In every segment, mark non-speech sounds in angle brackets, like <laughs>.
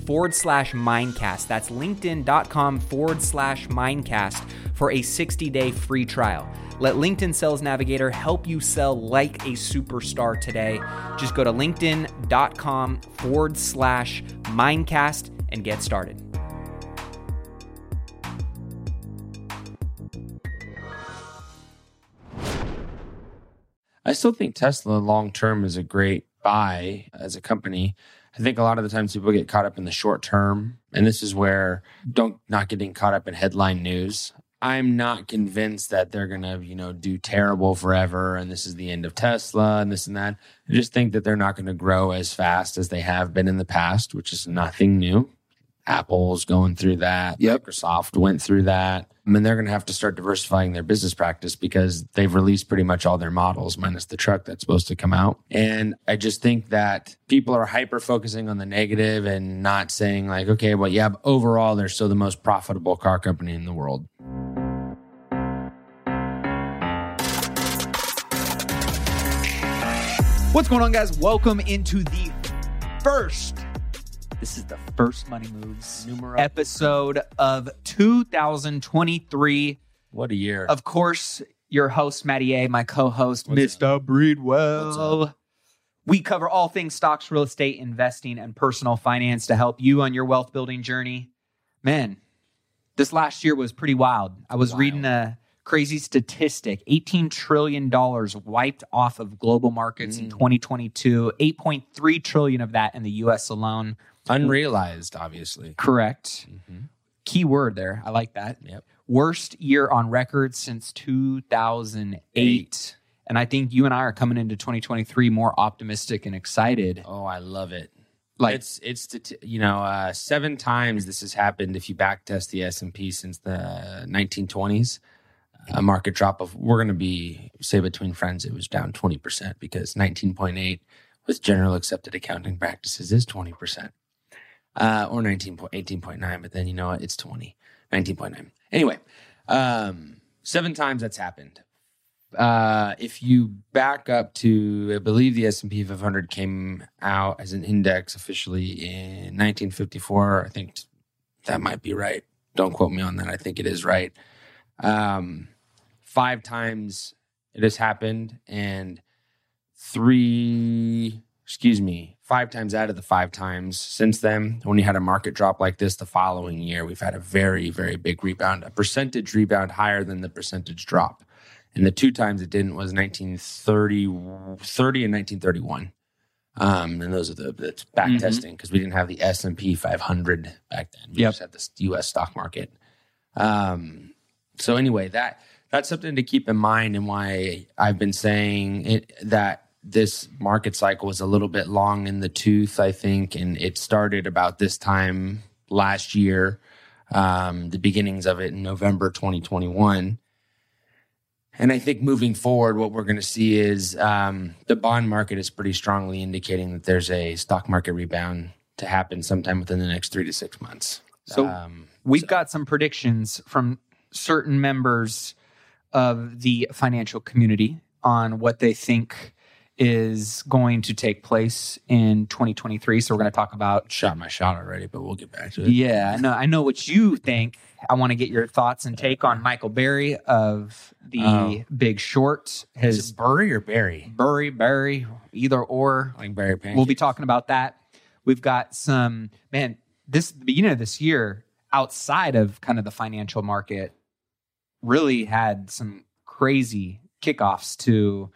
forward slash mindcast. That's linkedin.com forward slash mindcast for a 60 day free trial. Let LinkedIn Sales Navigator help you sell like a superstar today. Just go to linkedin.com forward slash mindcast and get started. I still think Tesla long term is a great buy as a company. I think a lot of the times people get caught up in the short term, and this is where don't not getting caught up in headline news. I'm not convinced that they're going to, you know, do terrible forever and this is the end of Tesla and this and that. I just think that they're not going to grow as fast as they have been in the past, which is nothing new. Apple's going through that. Yep. Microsoft went through that. I mean, they're going to have to start diversifying their business practice because they've released pretty much all their models, minus the truck that's supposed to come out. And I just think that people are hyper focusing on the negative and not saying, like, okay, well, yeah, but overall, they're still the most profitable car company in the world. What's going on, guys? Welcome into the first. This is the first Money Moves Numero. episode of 2023. What a year. Of course, your host, Matty A, my co host, Mr. Breedwell. What's We cover all things stocks, real estate, investing, and personal finance to help you on your wealth building journey. Man, this last year was pretty wild. I was Wild. reading a crazy statistic $18 trillion wiped off of global markets in Mm. 2022, 8.3 trillion of that in the US alone. Unrealized, obviously. Correct. Mhm. Key word there. I like that. Yep. Worst year on record since 2008. And I think you and I are coming into 2023 more optimistic and excited. Oh, I love it. Like, it's it's the you know uh, seven times this has happened if you back test the S and P since the 1920s. A market drop of we're going to be say between friends it was down 20 percent because 19.8 with general accepted accounting practices is 20 percent uh, or 19 18.9 but then you know what it's 20 19.9 anyway um, seven times that's happened uh, if you back up to, I believe the S and P 500 came out as an index officially in 1954. I think that might be right. Don't quote me on that. I think it is right. Um, five times it has happened, and three, excuse me, five times out of the five times since then, when you had a market drop like this the following year, we've had a very, very big rebound, a percentage rebound higher than the percentage drop. And the two times it didn't was 1930 30 and 1931. Um, and those are the that's back Mhm. testing because we didn't have the S and P 500 back then. We Yep. just had the U.S. stock market. Um, so anyway, that that's something to keep in mind, and why I've been saying it, that this market cycle was a little bit long in the tooth. I think, and it started about this time last year, um, the beginnings of it in November 2021. And I think moving forward, what we're going to see is um, the bond market is pretty strongly indicating that there's a stock market rebound to happen sometime within the next three to six months. So um, we've got some predictions from certain members of the financial community on what they think is going to take place in 2023. So we're going to talk about shot my shot already, but we'll get back to it. Yeah, I know. I know what you think I want to get your thoughts and take on Michael Berry of the Oh. Big Short. Is His it Burry or Barry? Burry, Berry, either or. Like Barry Pancakes. We'll be talking about that. We've got some man. This the beginning of this year, outside of kind of the financial market, really had some crazy kickoffs to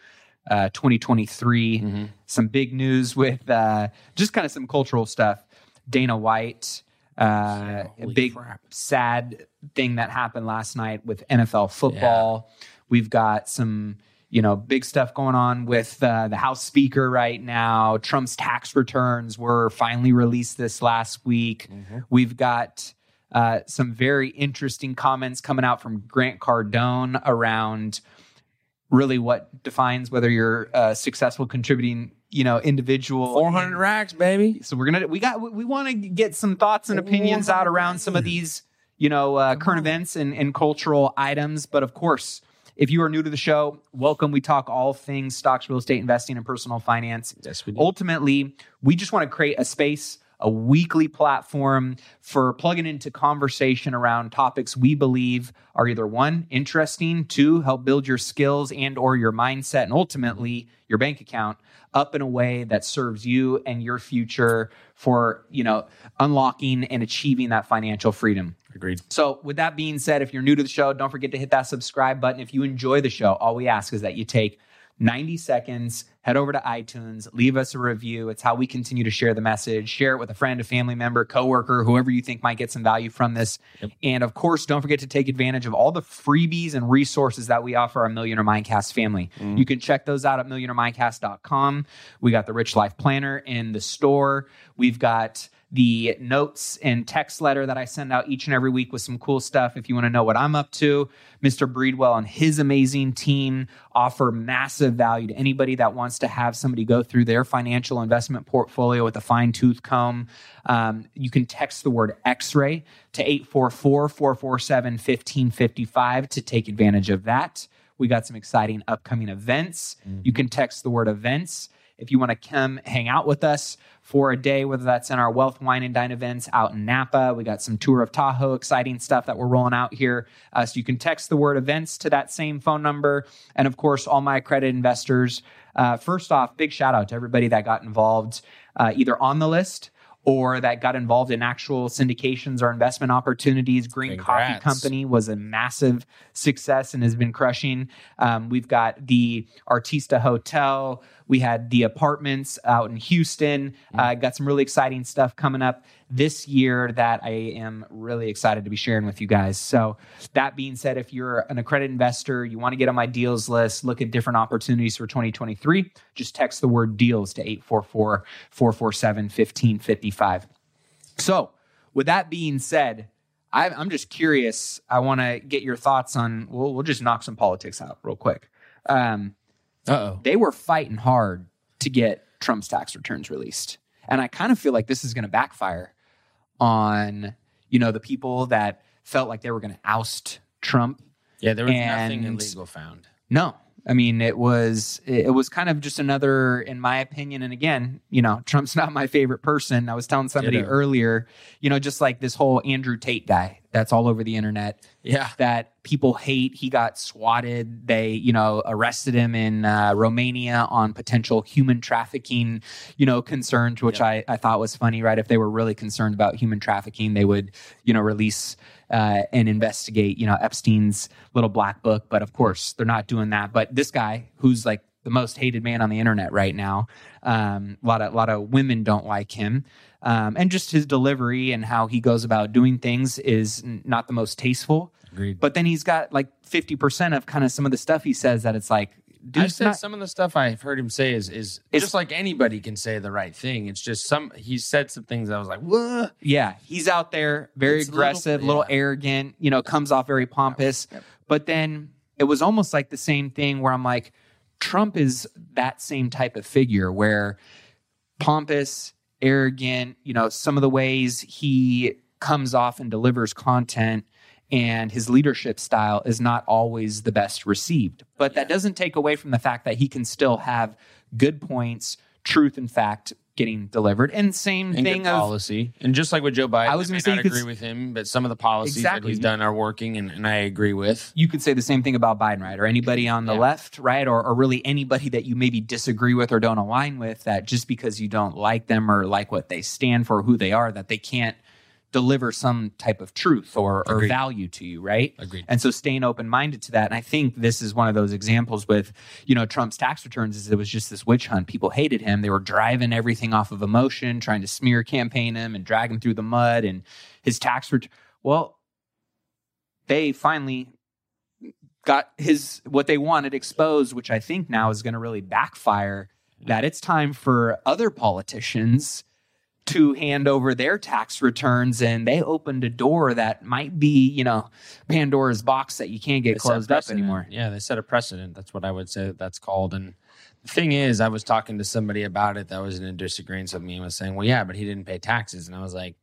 uh, 2023. Mhm. Some big news with uh, just kind of some cultural stuff. Dana White, uh, a big crap. sad thing that happened last night with NFL football. We've got some, you know, big stuff going on with uh, the House Speaker right now. Trump's tax returns were finally released this last week. We've got uh, some very interesting comments coming out from Grant Cardone around really what defines whether you're a successful contributing, you know, individual. 400 racks, baby. So we're gonna we got we want to get some thoughts and opinions out around some of these you know uh, current events and, and cultural items. But of course, if you are new to the show, welcome. We talk all things stocks, real estate investing, and personal finance. Yes, we do. Ultimately, we just want to create a space. A weekly platform for plugging into conversation around topics we believe are either one interesting, two help build your skills and or your mindset, and ultimately your bank account up in a way that serves you and your future for you know unlocking and achieving that financial freedom. Agreed. So, with that being said, if you're new to the show, don't forget to hit that subscribe button. If you enjoy the show, all we ask is that you take 90 seconds, head over to iTunes, leave us a review. It's how we continue to share the message. Share it with a friend, a family member, coworker, whoever you think might get some value from this. And of course, don't forget to take advantage of all the freebies and resources that we offer our Millionaire Mindcast family. Mm-hmm. You can check those out at millionairemindcast.com. We got the Rich Life Planner in the store. We've got the notes and text letter that I send out each and every week with some cool stuff. If you want to know what I'm up to, Mr. Breedwell and his amazing team offer massive value to anybody that wants to have somebody go through their financial investment portfolio with a fine tooth comb. Um, you can text the word X ray to 844 447 1555 to take advantage of that. We got some exciting upcoming events. You can text the word events if you want to come hang out with us for a day, whether that's in our Wealth Wine and Dine events out in Napa. We got some tour of Tahoe, exciting stuff that we're rolling out here. Uh, so you can text the word events to that same phone number. And of course, all my accredited investors. Uh, first off, big shout out to everybody that got involved uh, either on the list or that got involved in actual syndications or investment opportunities. Green Coffee Company was a massive success and has been crushing. Um, we've got the Artista Hotel. We had the apartments out in Houston. Uh, got some really exciting stuff coming up this year that I am really excited to be sharing with you guys. So, that being said, if you're an accredited investor, you want to get on my deals list, look at different opportunities for 2023, just text the word deals to 844 447 1555. So, with that being said, I, I'm just curious. I want to get your thoughts on. We'll, we'll just knock some politics out real quick. Um, oh. they were fighting hard to get Trump's tax returns released, and I kind of feel like this is going to backfire on you know the people that felt like they were going to oust Trump. Yeah, there was nothing illegal found. No, I mean it was it was kind of just another, in my opinion. And again, you know, Trump's not my favorite person. I was telling somebody Ditto. earlier, you know, just like this whole Andrew Tate guy that's all over the internet Yeah. that people hate. He got swatted. They, you know, arrested him in uh, Romania on potential human trafficking, you know, concerns, which I, I thought was funny, right? If they were really concerned about human trafficking, they would, you know, release uh, and investigate, you know, Epstein's little black book. But of course, they're not doing that. But this guy, who's like the most hated man on the internet right now, um, a lot of a lot of women don't like him. Um, and just his delivery and how he goes about doing things is not the most tasteful. Agreed. But then he's got like 50% of kind of some of the stuff he says that it's like, I said not, some of the stuff I've heard him say is is It's- just like anybody can say the right thing. It's just some he said some things I was like, what? yeah, he's out there, very It's aggressive, a little, yeah. arrogant, you know, comes off very pompous. Yep. But then it was almost like the same thing where I'm like, Trump is that same type of figure where pompous, arrogant, you know, some of the ways he comes off and delivers content and his leadership style is not always the best received. But that doesn't take away from the fact that he can still have good points, truth and fact getting delivered. And same and thing of policy. And just like with Joe Biden, I was I gonna say not you could agree with him, but some of the policies Exactly. that he's done are working, and, and I agree with. you could say the same thing about Biden, right? Or anybody on the Yeah. left, right? Or, or really anybody that you maybe disagree with or don't align with, that just because you don't like them or like what they stand for, who they are, that they can't deliver some type of truth or, or value to you, right? Agreed. And so staying open minded to that. And I think this is one of those examples with, you know, Trump's tax returns is it was just this witch hunt. People hated him. They were driving everything off of emotion, trying to smear campaign him and drag him through the mud and his tax return. Well, they finally got his what they wanted exposed, which I think now is going to really backfire. That it's time for other politicians to hand over their tax returns, and they opened a door that might be, you know, Pandora's box that you can't get They closed up anymore. Yeah, they set a precedent. That's what I would say that's called. And the thing is, I was talking to somebody about it that was in disagreement with me and was saying, well, yeah, but he didn't pay taxes. And I was like,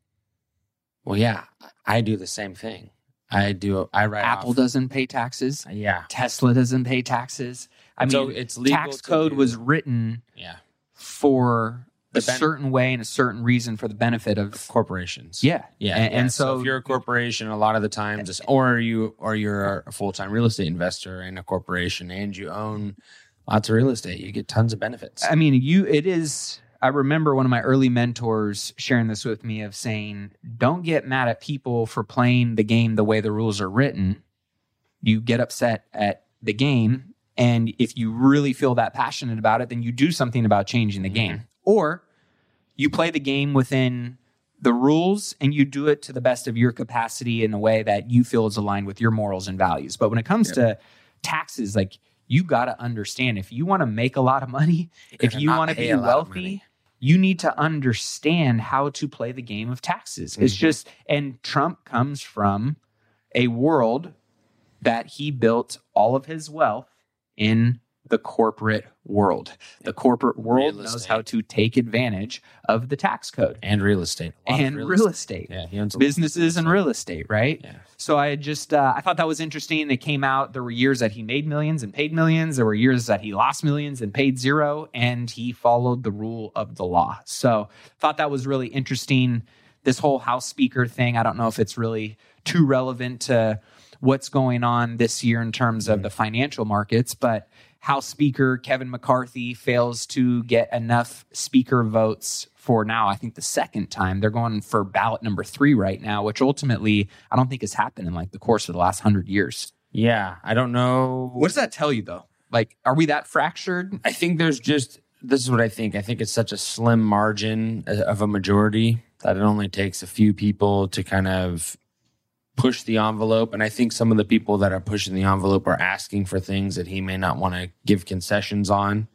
well, yeah, I do the same thing. I do. I write Apple off- doesn't pay taxes. Uh, yeah. Tesla doesn't pay taxes. I so mean, it's legal tax code do- was written yeah for a ben- certain way and a certain reason for the benefit of corporations. yeah, Yeah, and, yeah. and so, if you're a corporation, a lot of the times, or you or you're a full time real estate investor in a corporation, and you own lots of real estate, you get tons of benefits. I mean, you it is. I remember one of my early mentors sharing this with me of saying, "Don't get mad at people for playing the game the way the rules are written. You get upset at the game, and if you really feel that passionate about it, then you do something about changing the mm-hmm. game, or you play the game within." The rules, and you do it to the best of your capacity in a way that you feel is aligned with your morals and values. But when it comes to taxes, like you got to understand if you want to make a lot of money, if you want to be a lot of wealthy, you need to understand how to play the game of taxes. It's Mhm. just, and Trump comes from a world that he built all of his wealth in the corporate world. The corporate world Real knows estate. how to take advantage of the tax code and real estate, A lot of and real, estate. Yeah, he owns Businesses and real estate, right? Yeah. So I just uh, I thought that was interesting. They came out there were years that he made millions and paid millions. There were years that he lost millions and paid zero, and he followed the rule of the law. So thought that was really interesting. This whole House Speaker thing. I don't know if it's really too relevant to what's going on this year in terms of the financial markets, but House Speaker Kevin McCarthy fails to get enough speaker votes for now. I think the second time they're going for ballot number three right now, which ultimately I don't think has happened in like the course of the last hundred years. Yeah, I don't know. What does that tell you though? Like, are we that fractured? I think there's just this is what I think. I think it's such a slim margin uh, of a majority that it only takes a few people to kind of push the envelope. And I think some of the people that are pushing the envelope are asking for things that he may not want to give concessions on.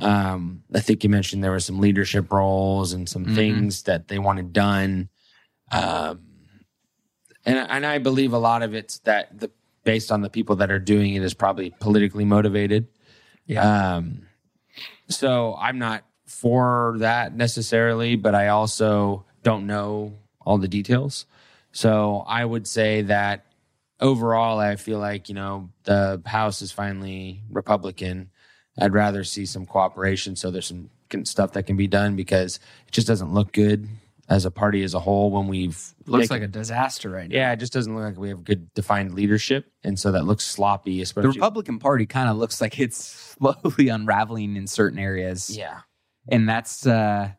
Um, I think you mentioned there were some leadership roles and some Mhm. things that they wanted done. Um, and and I believe a lot of it's that the based on the people that are doing it is probably politically motivated. Um, so I'm not for that necessarily, but I also don't know all the details. So I would say that overall, I feel like, you know, the House is finally Republican. I'd rather see some cooperation so there's some can- stuff that can be done because it just doesn't look good as a party as a whole when we've Looks taken- like a disaster right now. yeah, it just doesn't look like we have good defined leadership, and so that looks sloppy. Especially the Republican Party kind of looks like it's <laughs> slowly unraveling in certain areas. yeah, And that's uh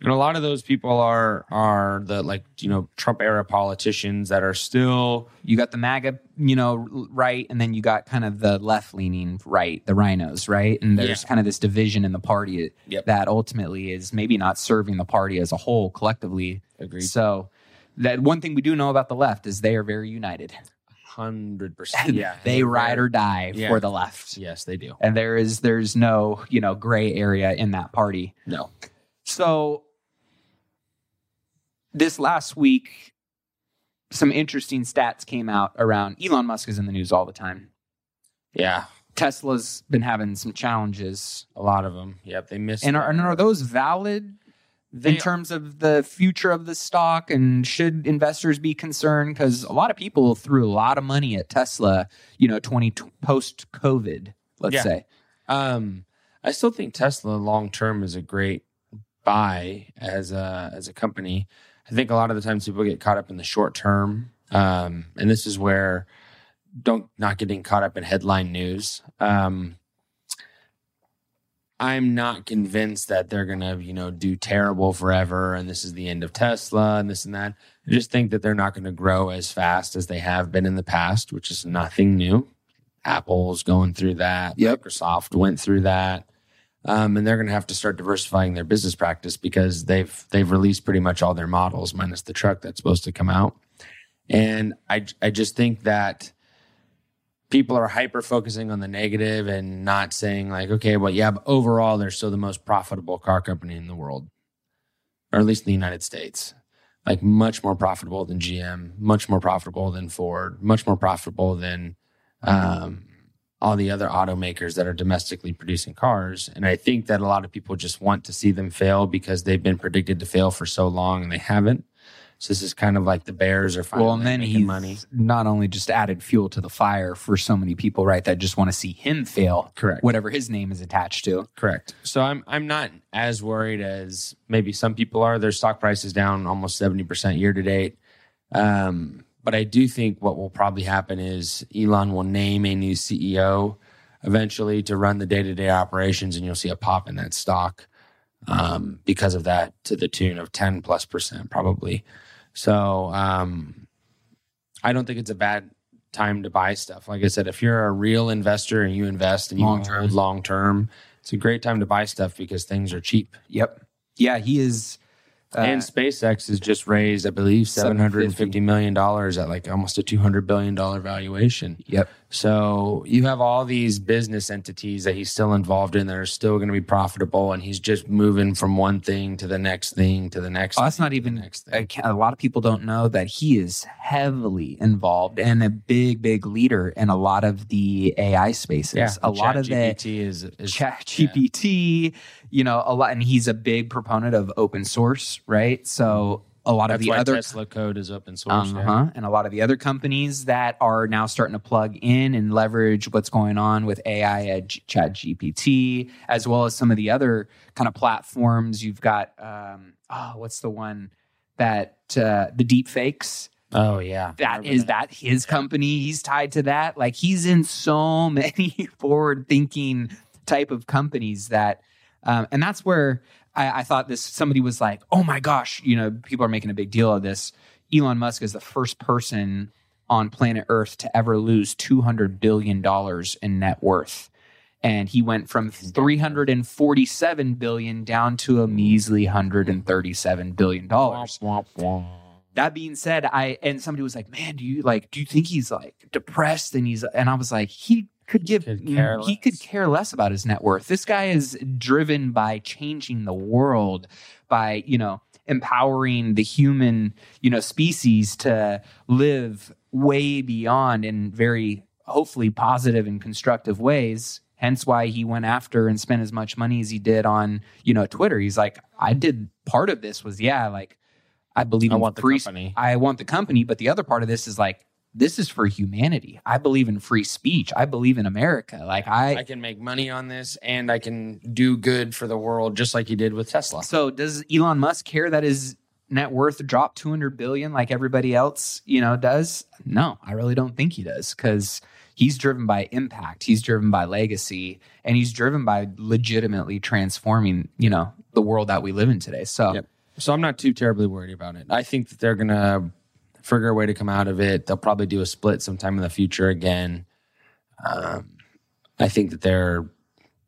and a lot of those people are are the like you know Trump era politicians that are still you got the MAGA, you know, right, and then you got kind of the left leaning right, the RINOs, right? And there's Yeah. kind of this division in the party Yep. that ultimately is maybe not serving the party as a whole collectively. agreed So that one thing we do know about the left is they are very united. hundred percent. Yeah, they ride or die Yeah. for the left. Yes, they do. And there is there's no, you know, gray area in that party. No, So this last week, some interesting stats came out around Elon Musk is in the news all the time. yeah, Tesla's been having some challenges. a lot of them. Yep, they missed. And are, and are those valid They in terms of the future of the stock? And should investors be concerned? Because a lot of people threw a lot of money at Tesla, you know, 20 post COVID, let's Yeah. say. Um, I still think Tesla long term is a great buy as a as a company. I think a lot of the times people get caught up in the short term, um, and this is where don't not getting caught up in headline news. Um, I'm not convinced that they're gonna, you know, do terrible forever and this is the end of Tesla and this and that. I just think that they're not gonna grow as fast as they have been in the past, which is nothing new. Apple's going through that. Yep. Microsoft went through that. Um, and they're going to have to start diversifying their business practice because they've they've released pretty much all their models minus the truck that's supposed to come out. And I I just think that people are hyper focusing on the negative and not saying like, okay, well, yeah, but overall they're still the most profitable car company in the world, or at least in the United States. Like much more profitable than GM, much more profitable than Ford, much more profitable than um, all the other automakers that are domestically producing cars. And I think that a lot of people just want to see them fail because they've been predicted to fail for so long and they haven't. So this is kind of like the Bears are finally well, and then making money. not only just added fuel to the fire for so many people, right, that just want to see him fail, Correct. whatever his name is attached to. Correct. So I'm I'm not as worried as maybe some people are. Their stock price is down almost seventy percent year to date. Um, but I do think what will probably happen is Elon will name a new CEO eventually to run the day to day operations, and you'll see a pop in that stock um, because of that to the tune of ten plus percent probably. So um, I don't think it's a bad time to buy stuff. Like I said, if you're a real investor and you invest and you Long term. long term, it's a great time to buy stuff because things are cheap. Yep. Yeah, he is. Uh, and SpaceX has just raised, I believe, seven hundred and fifty million dollars at like almost a two hundred billion dollar valuation. yep. So you have all these business entities that he's still involved in that are still going to be profitable, and he's just moving from one thing to the next thing to the next. Oh, that's thing not even. next A, thing. a lot of people don't know that he is heavily involved and a big, big leader in a lot of the AI spaces. Yeah, a lot of the ChatGPT is, is Chat GPT, you know, a lot, and he's a big proponent of open source, right? So mm-hmm. A lot of the other Tesla code is open source. uh-huh. And a lot of the other companies that are now starting to plug in and leverage what's going on with AI at G- Chat GPT, as well as some of the other kind of platforms. You've got, um, oh, what's the one that uh, the deep fakes? Oh yeah, That is that his company. He's tied to that. Like he's in so <laughs> many forward thinking type of companies that, um, and that's where I, I thought this. Somebody was like, "Oh my gosh," you know, people are making a big deal of this. Elon Musk is the first person on planet Earth to ever lose two hundred billion dollars in net worth. And he went from 347 billion down to a measly 137 billion dollars that being said, I and somebody was like, "Man, do you like? Do you think he's like depressed?" And he's and I was like, "He could give Could care he could care less about his net worth. This guy is driven by changing the world, by you know empowering the human you know species to live way beyond in very hopefully positive and constructive ways." Hence why he went after and spent as much money as he did on, you know, Twitter. He's like, I did part of this was, yeah, like I believe I in want the company. I want the company, but the other part of this is like this is for humanity. I believe in free speech. I believe in America. Like I, I can make money on this, and I can do good for the world, just like he did with Tesla. so does Elon Musk care that his net worth dropped 200 billion like everybody else, you know, does? No, I really don't think he does cuz he's driven by impact, he's driven by legacy, and he's driven by legitimately transforming, you know, the world that we live in today. So Yep. So I'm not too terribly worried about it. I think that they're gonna figure a way to come out of it. They'll probably do a split sometime in the future again. Um, I think that they're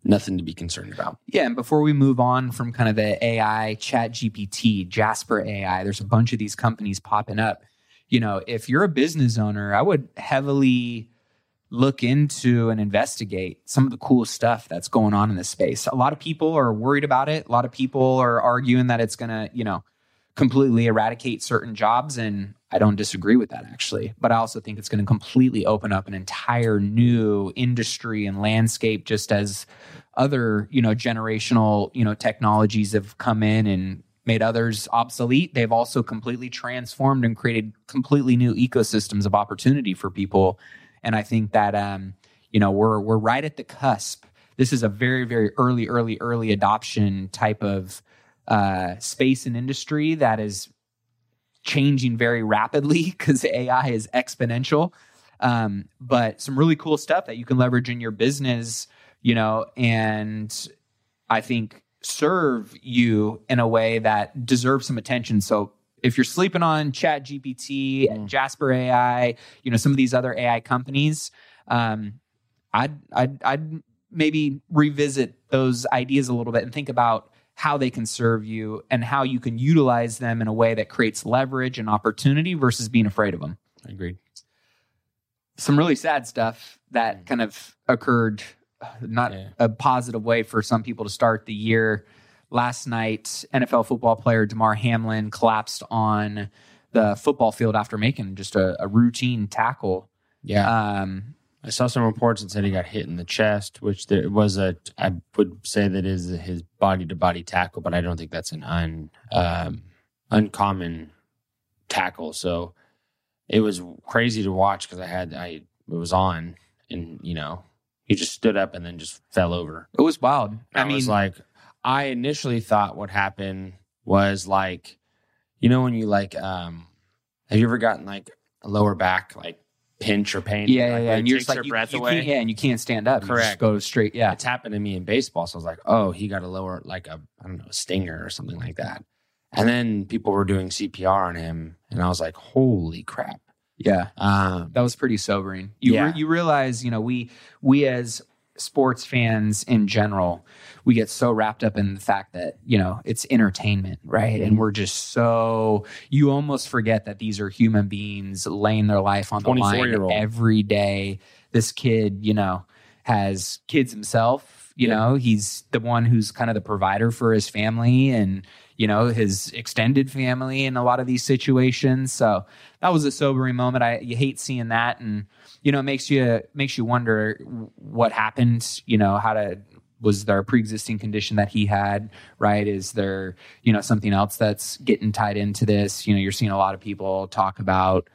nothing to be concerned about. Yeah, and before we move on from kind of the AI, Chat GPT, Jasper AI, there's a bunch of these companies popping up. You know, if you're a business owner, I would heavily look into and investigate some of the cool stuff that's going on in this space. A lot of people are worried about it. A lot of people are arguing that it's going to, you know, completely eradicate certain jobs and I don't disagree with that actually. But I also think it's going to completely open up an entire new industry and landscape just as other, you know, generational, you know, technologies have come in and made others obsolete. They've also completely transformed and created completely new ecosystems of opportunity for people. And I think that um, you know, we're we're right at the cusp this is a very, very early, early, early adoption type of uh, space and industry that is changing very rapidly <laughs> because AI is exponential. Um, but some really cool stuff that you can leverage in your business, you know, and I think serve you in a way that deserves some attention. So if you're sleeping on Chat GPT and Jasper AI, you know, some of these other AI companies, um, I'd, I'd, I'd maybe revisit those ideas a little bit and think about how they can serve you and how you can utilize them in a way that creates leverage and opportunity versus being afraid of them. Agreed. Some really sad stuff that kind of occurred, not Yeah. a positive way for some people to start the year. Last night, NFL football player Damar Hamlin collapsed on the football field after making just a, a routine tackle. Yeah. Um, I saw some reports that said he got hit in the chest, which there was a. I would say that is his body to body tackle, but I don't think that's an un um, uncommon tackle. So it was crazy to watch because I had I it was on, and you know he just stood up and then just fell over. it was wild. I, I mean, was like, I initially thought what happened was like, you know, when you like, um, have you ever gotten like a lower back like pinch or pain? yeah, yeah, like, yeah. And you're just like, your you, breath you away. yeah, and you can't stand up. You just Correct. go straight. Yeah. It's happened to me in baseball. So I was like, oh, he got a lower, like a, I don't know, a stinger or something like that. And then people were doing CPR on him, and I was like, holy crap. Yeah. Um, That was pretty sobering. You Yeah. re- you realize, you know, we we as sports fans in general, we get so wrapped up in the fact that you know it's entertainment, right? And mm-hmm. we're just so you almost forget that these are human beings laying their life on the line 24-year-old. every day. This kid, you know, has kids himself. You Yeah. know, he's the one who's kind of the provider for his family and you know his extended family in a lot of these situations. So that was a sobering moment. I you hate seeing that, and you know it makes you makes you wonder what happened. You know how to was there a pre-existing condition that he had right is there you know something else that's getting tied into this you know you're seeing a lot of people talk about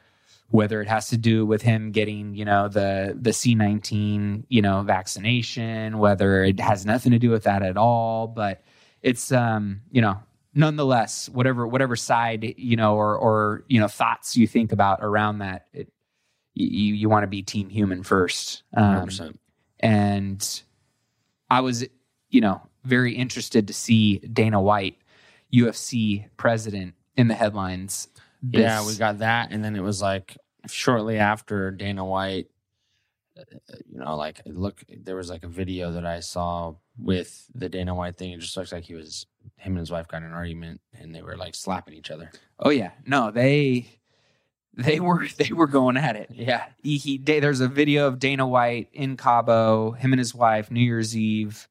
whether it has to do with him getting you know the the C19 you know vaccination whether it has nothing to do with that at all but it's um you know nonetheless whatever whatever side you know or or you know thoughts you think about around that it, you you want to be team human first um, 100%. and I was, you know, very interested to see Dana White, UFC president, in the headlines. Yeah, we got that, and then it was like shortly after Dana White. Uh, You know, like look, there was like a video that I saw with the Dana White thing. It just looks like he was him and his wife got in an argument, and they were like slapping each other. Oh yeah, no, they they were <laughs> they were going at it. Yeah, he, he there's a video of Dana White in Cabo, him and his wife, New Year's Eve.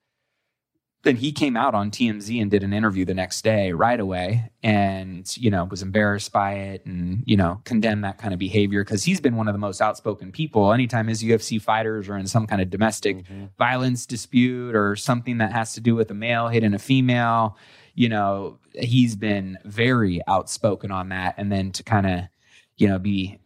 Then he came out on TMZ and did an interview the next day, right away, and you know was embarrassed by it, and you know condemned that kind of behavior because he's been one of the most outspoken people. Anytime his UFC fighters are in some kind of domestic mm-hmm. violence dispute or something that has to do with a male hitting a female, you know, he's been very outspoken on that. And then to kind of, you know, be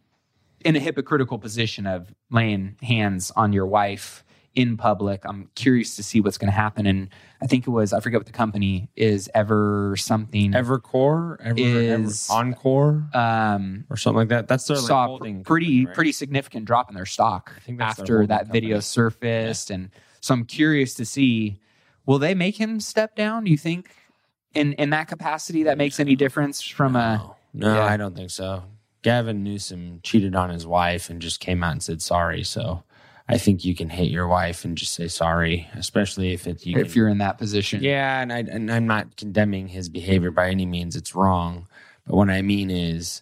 in a hypocritical position of laying hands on your wife in public. I'm curious to see what's going to happen. And I think it was, I forget what the company is, Ever something. Evercore, Ever, Is- Ever, Encore, um, or something like that. That's their saw a holding pretty company, right? pretty significant drop in their stock after that video company. surfaced and so i'm curious to see will they make him step down do you think in in that capacity that makes any difference from a No, no, Yeah. I don't think so. Gavin Newsom cheated on his wife and just came out and said sorry. So I think you can hate your wife and just say sorry, especially if it you if can- you're in that position Yeah, and I and I'm not condemning his behavior by any means. It's wrong, but what I mean is,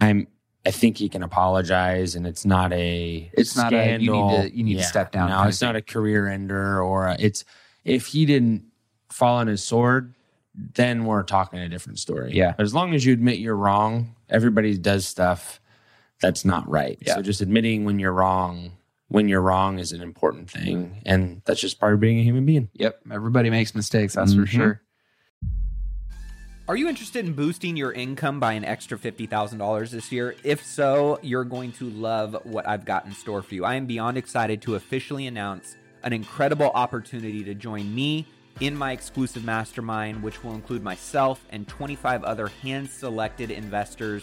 I'm. I think he can apologize, and it's not a. It's not a, you need to- you need to step down No, it's not a career ender, or a, it's if he didn't fall on his sword, then we're talking a different story. Yeah. but as long as you admit you're wrong, everybody does stuff that's not right. Yeah. So just admitting when you're wrong, when you're wrong, is an important thing, and that's just part of being a human being. yep everybody makes mistakes that's for Mhm. sure Are you interested in boosting your income by an extra $50,000 this year? If so, you're going to love what I've got in store for you. I am beyond excited to officially announce an incredible opportunity to join me in my exclusive mastermind, which will include myself and 25 other hand selected investors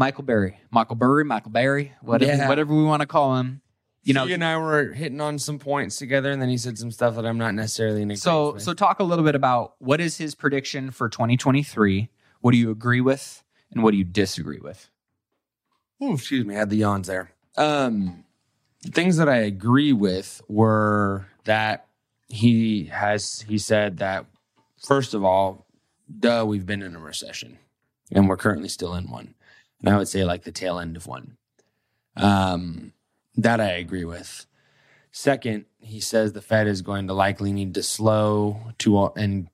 Michael Berry, Michael Burry, Michael Berry, whatever, Yeah. whatever we want to call him. You know, he and I were hitting on some points together, and then he said some stuff that I'm not necessarily in agreement So, with. so talk a little bit about what is his prediction for 2023? What do you agree with, and what do you disagree with? Ooh, excuse me, I had the yawns there. Um, the things that I agree with were that he has he said that first of all, duh, we've been in a recession, and we're currently still in one, and I would say like the tail end of one. Um, that I agree with. Second, he says the Fed is going to likely need to slow to a, and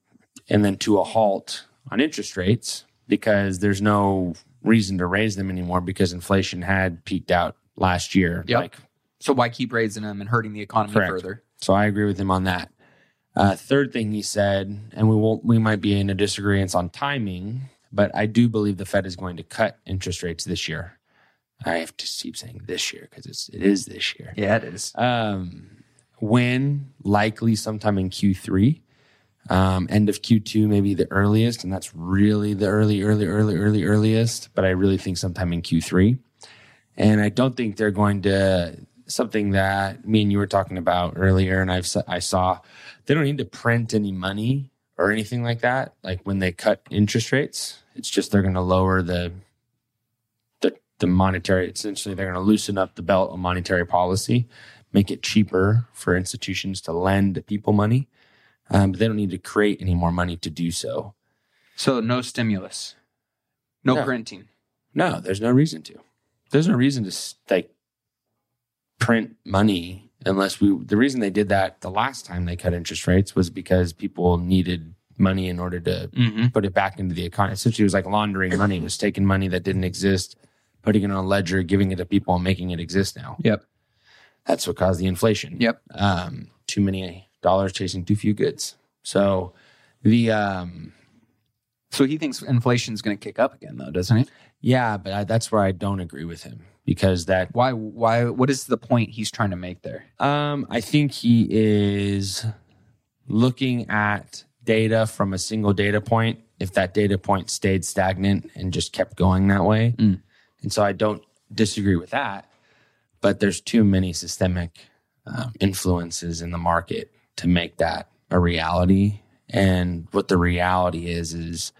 and then to a halt on interest rates because there's no reason to raise them anymore because inflation had peaked out last year. Yep. Like, So, why keep raising them and hurting the economy Correct. further? so I agree with him on that. Uh, third thing he said, and we won't, we might be in a disagreement on timing, but I do believe the Fed is going to cut interest rates this year. I have to keep saying this year because it's it is this year. Yeah, it is. Um, when likely sometime in Q3, um, end of Q2, maybe the earliest, and that's really the early, early, early, early, earliest. But I really think sometime in Q3, and I don't think they're going to something that me and you were talking about earlier, and I've I saw they don't need to print any money or anything like that. Like when they cut interest rates, it's just they're going to lower the the the monetary. Essentially, they're going to loosen up the belt of monetary policy make it cheaper for institutions to lend people money. Um, but they don't need to create any more money to do so. So, no stimulus, no, No. printing. No, there's no reason to. There's no reason to like print money unless we. The reason they did that the last time they cut interest rates was because people needed money in order to Mm-hmm. put it back into the economy. Essentially, it was like laundering money. It was taking money that didn't exist, putting it on a ledger, giving it to people, and making it exist now. Yep. That's what caused the inflation. Yep. um, too many dollars chasing too few goods. So the um, So he thinks inflation's going to kick up again, though, doesn't he yeah, but I, that's where I don't agree with him because that Why? Why? What is the point he's trying to make there? um, I think he is looking at data from a single data point. If that data point stayed stagnant and just kept going that way, Mm. and so I don't disagree with that. But there's too many systemic um, influences in the market to make that a reality. And what the reality is is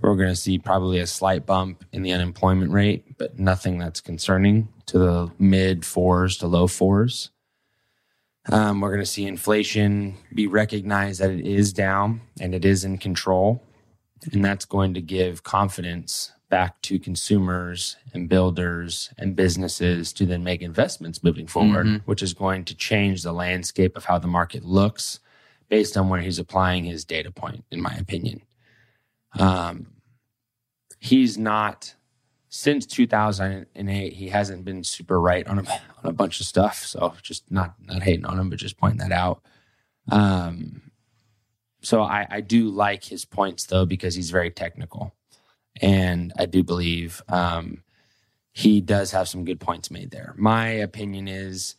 we're going to see probably a slight bump in the unemployment rate, but nothing that's concerning to the mid fours to low fours. Um, we're going to see inflation be recognized that it is down and it is in control. And that's going to give confidence back to consumers and builders and businesses to then make investments moving forward, Mhm. which is going to change the landscape of how the market looks based on where he's applying his data point, in my opinion. Um, he's not since 2008 he hasn't been super right on a, on a bunch of stuff. So just not not hating on him but just pointing that out. Um so I, I do like his points though because he's very technical, and I do believe um, he does have some good points made there. My opinion is,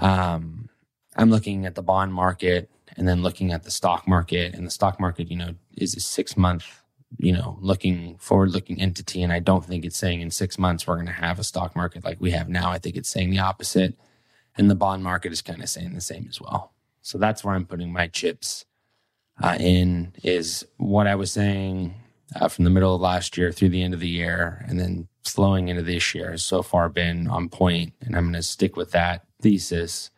um, I'm looking at the bond market and then looking at the stock market, and the stock market, you know, is a six month, you know, looking forward looking entity, and I don't think it's saying in six months we're going to have a stock market like we have now. I think it's saying the opposite, and the bond market is kind of saying the same as well. So that's where I'm putting my chips uh, in is what I was saying uh, from the middle of last year through the end of the year, and then flowing into this year has so far been on point, and I'm going to stick with that thesis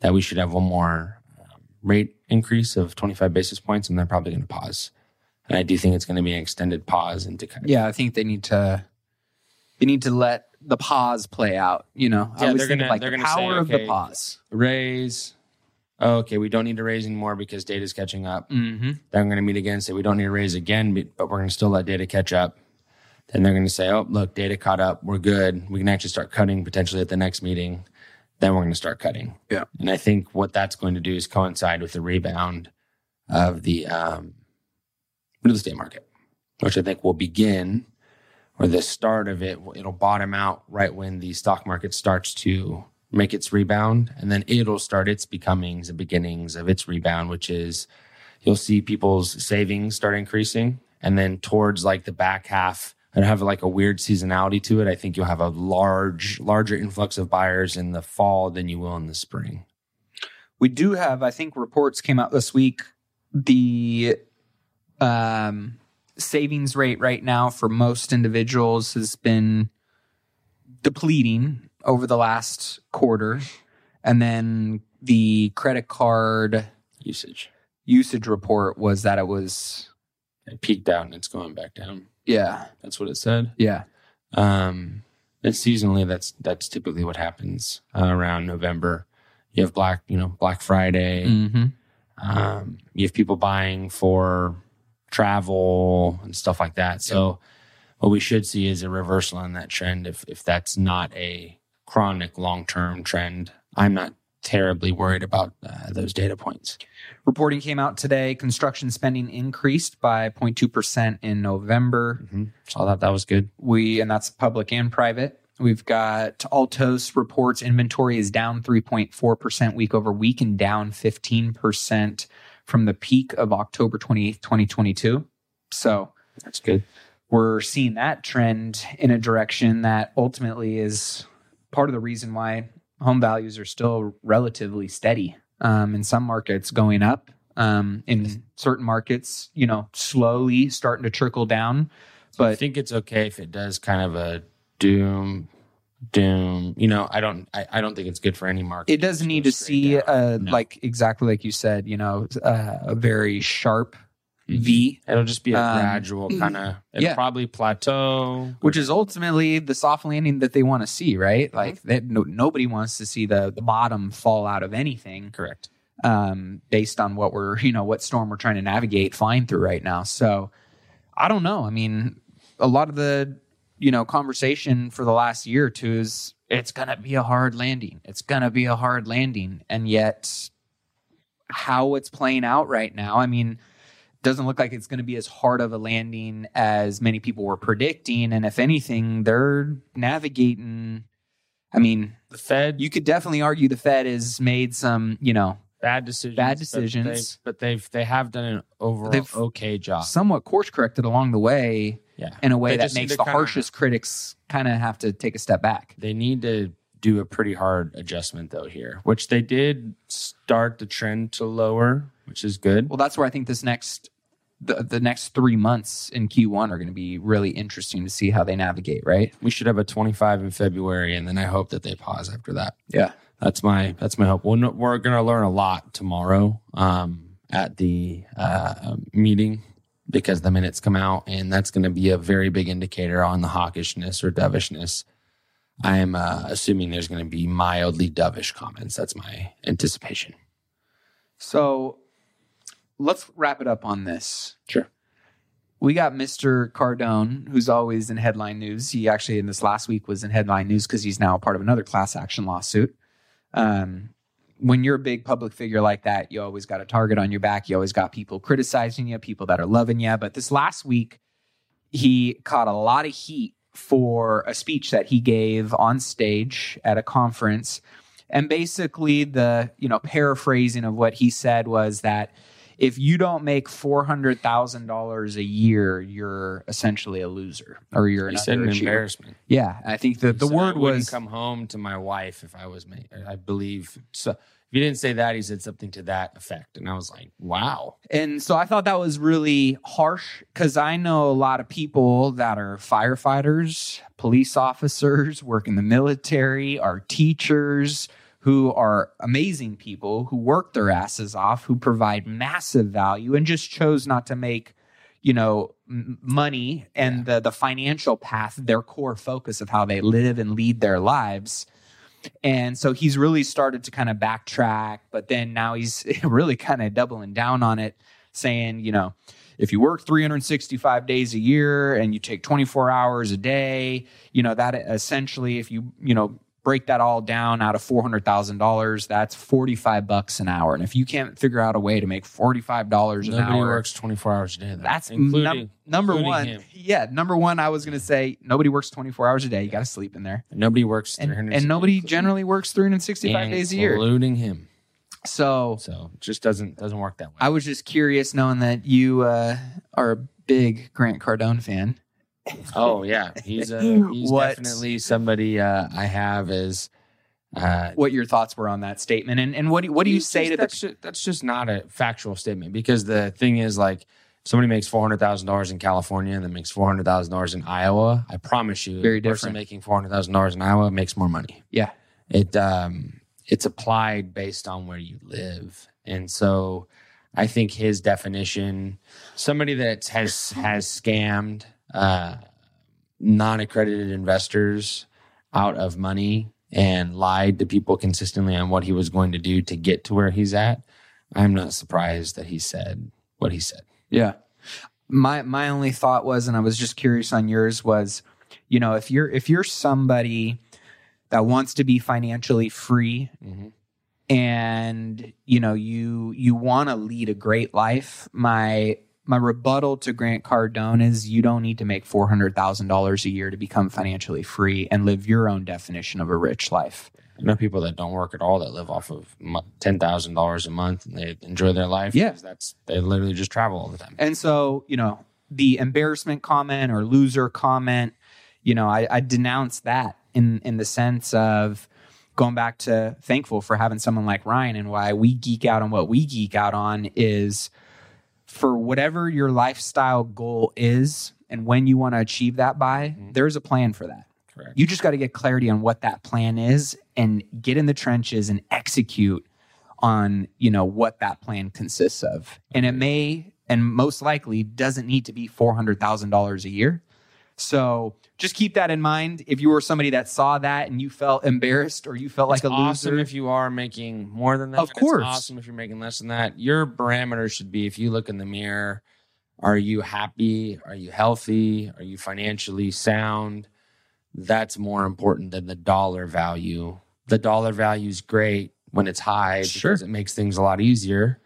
that we should have one more um, rate increase of 25 basis points, and they're probably going to pause. And I do think it's going to be an extended pause into kind of Yeah, I think they need to they need to let the pause play out. You know, I Yeah, always they're gonna- like the gonna say, power of the pause. raise. Oh, okay, we don't need to raise anymore because data's catching up. Mm-hmm. Then I'm going to meet again, say we don't need to raise again, but but we're going to still let data catch up. Then they're going to say, oh, look, data caught up. We're good. We can actually start cutting potentially at the next meeting. Then we're going to start cutting. Yeah. And I think what that's going to do is coincide with the rebound of the um, real estate market, which I think will begin, or the start of it, it'll bottom out right when the stock market starts to make its rebound. And then it'll start its becomings and beginnings of its rebound, which is you'll see people's savings start increasing. And then towards like the back half, and have like a weird seasonality to it. I think you'll have a large, larger influx of buyers in the fall than you will in the spring. We do have, I think, reports came out this week. The um, savings rate right now for most individuals has been depleting over the last quarter, and then the credit card Usage usage report was that it was it peaked out and it's going back down. yeah That's what it said. yeah Um, and seasonally, that's that's typically what happens uh, around November. You have Black, you know, Black Friday. mm-hmm. Um, you have people buying for travel and stuff like that. So, what we should see is a reversal in that trend. If if that's not a chronic long term trend, I'm not terribly worried about uh, those data points. Reporting came out today. Construction spending increased by 0.2% in November. Mm-hmm. So I thought that was good. We and that's public and private. We've got Altos reports inventory is down 3.4% week over week and down 15% from the peak of October 28th, 2022. So That's good. we're seeing that trend in a direction that ultimately is part of the reason why home values are still relatively steady. Um, in some markets, going up. Um, in certain markets, you know, slowly starting to trickle down. But I think it's okay if it does kind of a doom, doom. You know, I don't, I, I don't think it's good for any market. it doesn't need to see down. uh No. like exactly like you said you know uh, a very sharp v It'll just be a Um, gradual <clears throat> kind of. It'll yeah. probably plateau. which is ultimately the soft landing that they want to see right like that no, nobody wants to see the the bottom fall out of anything correct. um based on what we're you know what storm we're trying to navigate flying through right now so i don't know i mean a lot of the you know conversation for the last year or two is it's gonna be a hard landing it's gonna be a hard landing and yet how it's playing out right now i mean doesn't look like it's going to be as hard of a landing as many people were predicting and if anything they're navigating i mean The Fed, you could definitely argue the fed has made some you know bad decisions. Bad but decisions. they- but they've they have done an overall okay job. somewhat course corrected along the way Yeah, in a way They that makes the kinda- harshest critics kind of have to take a step back. they need to do a pretty hard adjustment though here, which they did start the trend to lower, which is good. Well, that's where I think this next the, the next three months in Q1 are going to be really interesting to see how they navigate. Right? we should have a 25 in February, and then I hope that they pause after that. Yeah. That's my that's my hope. We're, we're going to learn a lot tomorrow um, at the uh, meeting because the minutes come out, and that's going to be a very big indicator on the hawkishness or dovishness. I am uh, assuming there's going to be mildly dovish comments. That's my anticipation. So let's wrap it up on this. Sure. We got Mr. Cardone, who's always in headline news. He actually, in this last week, was in headline news because he's now a part of another class action lawsuit. Um, when you're a big public figure like that, you always got a target on your back. You always got people criticizing you, people that are loving you. But this last week, he caught a lot of heat for a speech that he gave on stage at a conference. And basically, the you know paraphrasing of what he said was that if you don't make four hundred thousand dollars a year, you're essentially a loser, or you're an embarrassment. Yeah, I think the the word was come home to my wife if I was ma I believe. So if he didn't say that, he said something to that effect, and I was like, "Wow." And so I thought that was really harsh because I know a lot of people that are firefighters, police officers, work in the military, are teachers who are amazing people who work their asses off, who provide massive value and just chose not to make, you know, m- money and the, the financial path their core focus of how they live and lead their lives. And so he's really started to kind of backtrack, but then now he's <laughs> really kind of doubling down on it, saying, you know, if you work 365 days a year and you take 24 hours a day, you know, that essentially, if you, you know, break that all down out of $400,000, that's 45 bucks an hour. And if you can't figure out a way to make $45 an Nobody hour, works twenty four hours a day. Though, that's including num- number including one. him. Yeah, number one, I was going to say nobody works 24 hours a day. You got to sleep in there. Nobody works And, 300 and nobody generally works 365 days a year. including him. So So just doesn't doesn't work that way. I was just curious knowing that you uh, are a big Grant Cardone fan. Oh yeah, he's uh, <laughs> he's What- definitely somebody uh, I have as. Uh, What your thoughts were on that statement, and and what do, what do you say just- to the that's that's just not a factual statement because the thing is like somebody makes four hundred thousand dollars in California and then makes four hundred thousand dollars in Iowa. I promise you, Very the person making four hundred thousand dollars in Iowa makes more money. yeah It um it's applied based on where you live, and so I think his definition, somebody that has has scammed uh, non-accredited investors out of money and lied to people consistently on what he was going to do to get to where he's at. I'm not surprised that he said what he said. yeah. My my only thought was, and I was just curious on yours was, you know, if you're if you're somebody that wants to be financially free Mhm. and you know you you want to lead a great life my my rebuttal to Grant Cardone is you don't need to make $400,000 a year to become financially free and live your own definition of a rich life. I know people that don't work at all that live off of ten thousand dollars a month and they enjoy their life. Yeah. that's they literally just travel all the time. And so, you know, the embarrassment comment or loser comment, you know, I, I denounce that in in the sense of going back to thankful for having someone like Ryan and why we geek out on what we geek out on is for whatever your lifestyle goal is and when you want to achieve that by, mm-hmm. there's a plan for that. Correct. You just got to get clarity on what that plan is and get in the trenches and execute on, you know, what that plan consists of. And it may and most likely doesn't need to be $400,000 a year. So just keep that in mind. If you were somebody that saw that and you felt embarrassed or you felt like it's a loser, if you are making more than that. Of course. It's awesome if you're making less than that. Your parameter should be if you look in the mirror, are you happy? Are you healthy? Are you financially sound? That's more important than the dollar value. The dollar value is great when it's high Sure. because it makes things a lot easier.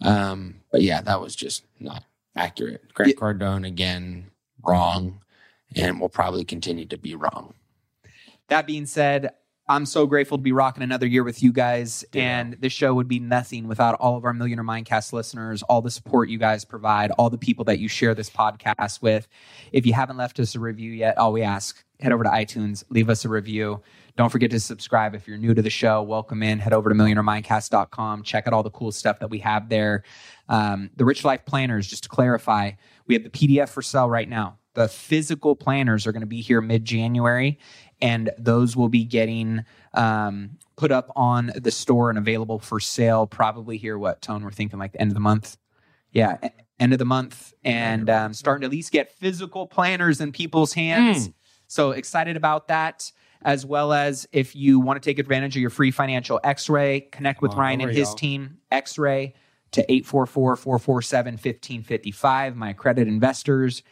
Um, but yeah, that was just not accurate. Grant Cardone again, wrong, and will probably continue to be wrong. That being said, I'm so grateful to be rocking another year with you guys. And this show would be nothing without all of our Millionaire Mindcast listeners, all the support you guys provide, all the people that you share this podcast with. If you haven't left us a review yet, all we ask, head over to iTunes, leave us a review. Don't forget to subscribe if you're new to the show. Welcome in. Head over to millionairemindcast.com. Check out all the cool stuff that we have there. Um, the Rich Life Planners, just to clarify, we have the PDF for sale right now. The physical planners are going to be here mid January, and those will be getting um, put up on the store and available for sale probably here. What tone we're thinking like the end of the month? Yeah, end of the month, and um, starting to at least get physical planners in people's hands. So excited about that. As well as if you want to take advantage of your free financial x ray, connect with on Ryan and his y'all. team, x ray to 844 447 1555. My credit investors,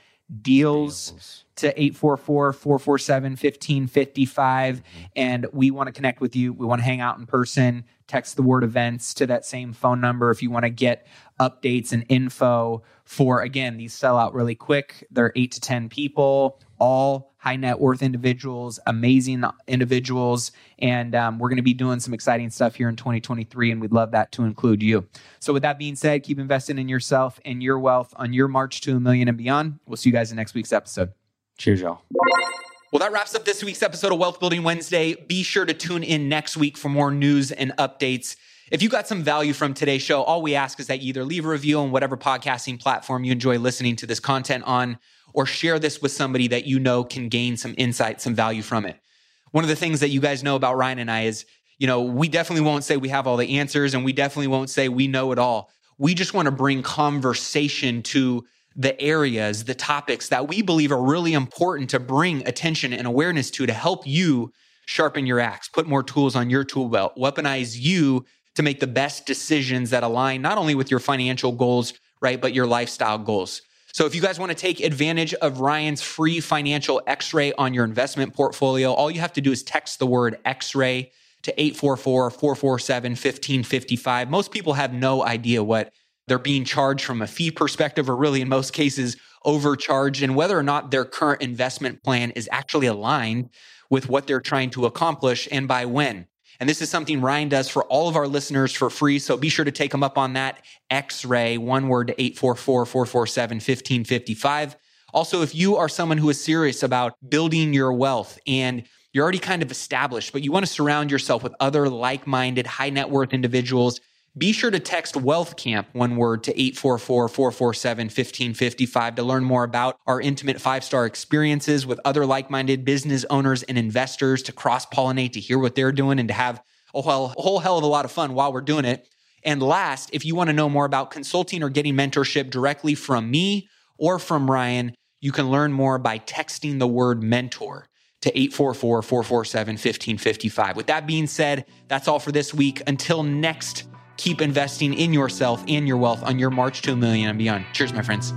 deals. Deals. to 844-447-1555 and we want to connect with you we want to hang out in person text the word events to that same phone number if you want to get updates and info for again these sell out really quick they're 8 to 10 people all high net worth individuals amazing individuals and um, we're going to be doing some exciting stuff here in 2023 and we'd love that to include you so with that being said keep investing in yourself and your wealth on your march to a million and beyond we'll see you guys in next week's episode Cheers, y'all. Well, that wraps up this week's episode of Wealth Building Wednesday. Be sure to tune in next week for more news and updates. If you got some value from today's show, all we ask is that you either leave a review on whatever podcasting platform you enjoy listening to this content on, or share this with somebody that you know can gain some insight, some value from it. One of the things that you guys know about Ryan and I is, you know, we definitely won't say we have all the answers and we definitely won't say we know it all. We just want to bring conversation to the areas, the topics that we believe are really important to bring attention and awareness to to help you sharpen your axe, put more tools on your tool belt, weaponize you to make the best decisions that align not only with your financial goals, right, but your lifestyle goals. So if you guys want to take advantage of Ryan's free financial x-ray on your investment portfolio, all you have to do is text the word x-ray to 844-447-1555. Most people have no idea what they're being charged from a fee perspective, or really in most cases, overcharged, and whether or not their current investment plan is actually aligned with what they're trying to accomplish and by when. And this is something Ryan does for all of our listeners for free. So be sure to take them up on that X ray, one word to 844 447 1555. Also, if you are someone who is serious about building your wealth and you're already kind of established, but you want to surround yourself with other like minded, high net worth individuals be sure to text Wealth Camp, one word, to 844 447 1555 to learn more about our intimate five star experiences with other like minded business owners and investors to cross pollinate, to hear what they're doing, and to have a whole, a whole hell of a lot of fun while we're doing it. And last, if you want to know more about consulting or getting mentorship directly from me or from Ryan, you can learn more by texting the word mentor to 844 447 1555. With that being said, that's all for this week. Until next keep investing in yourself and your wealth on your march to a million and beyond. Cheers, my friends.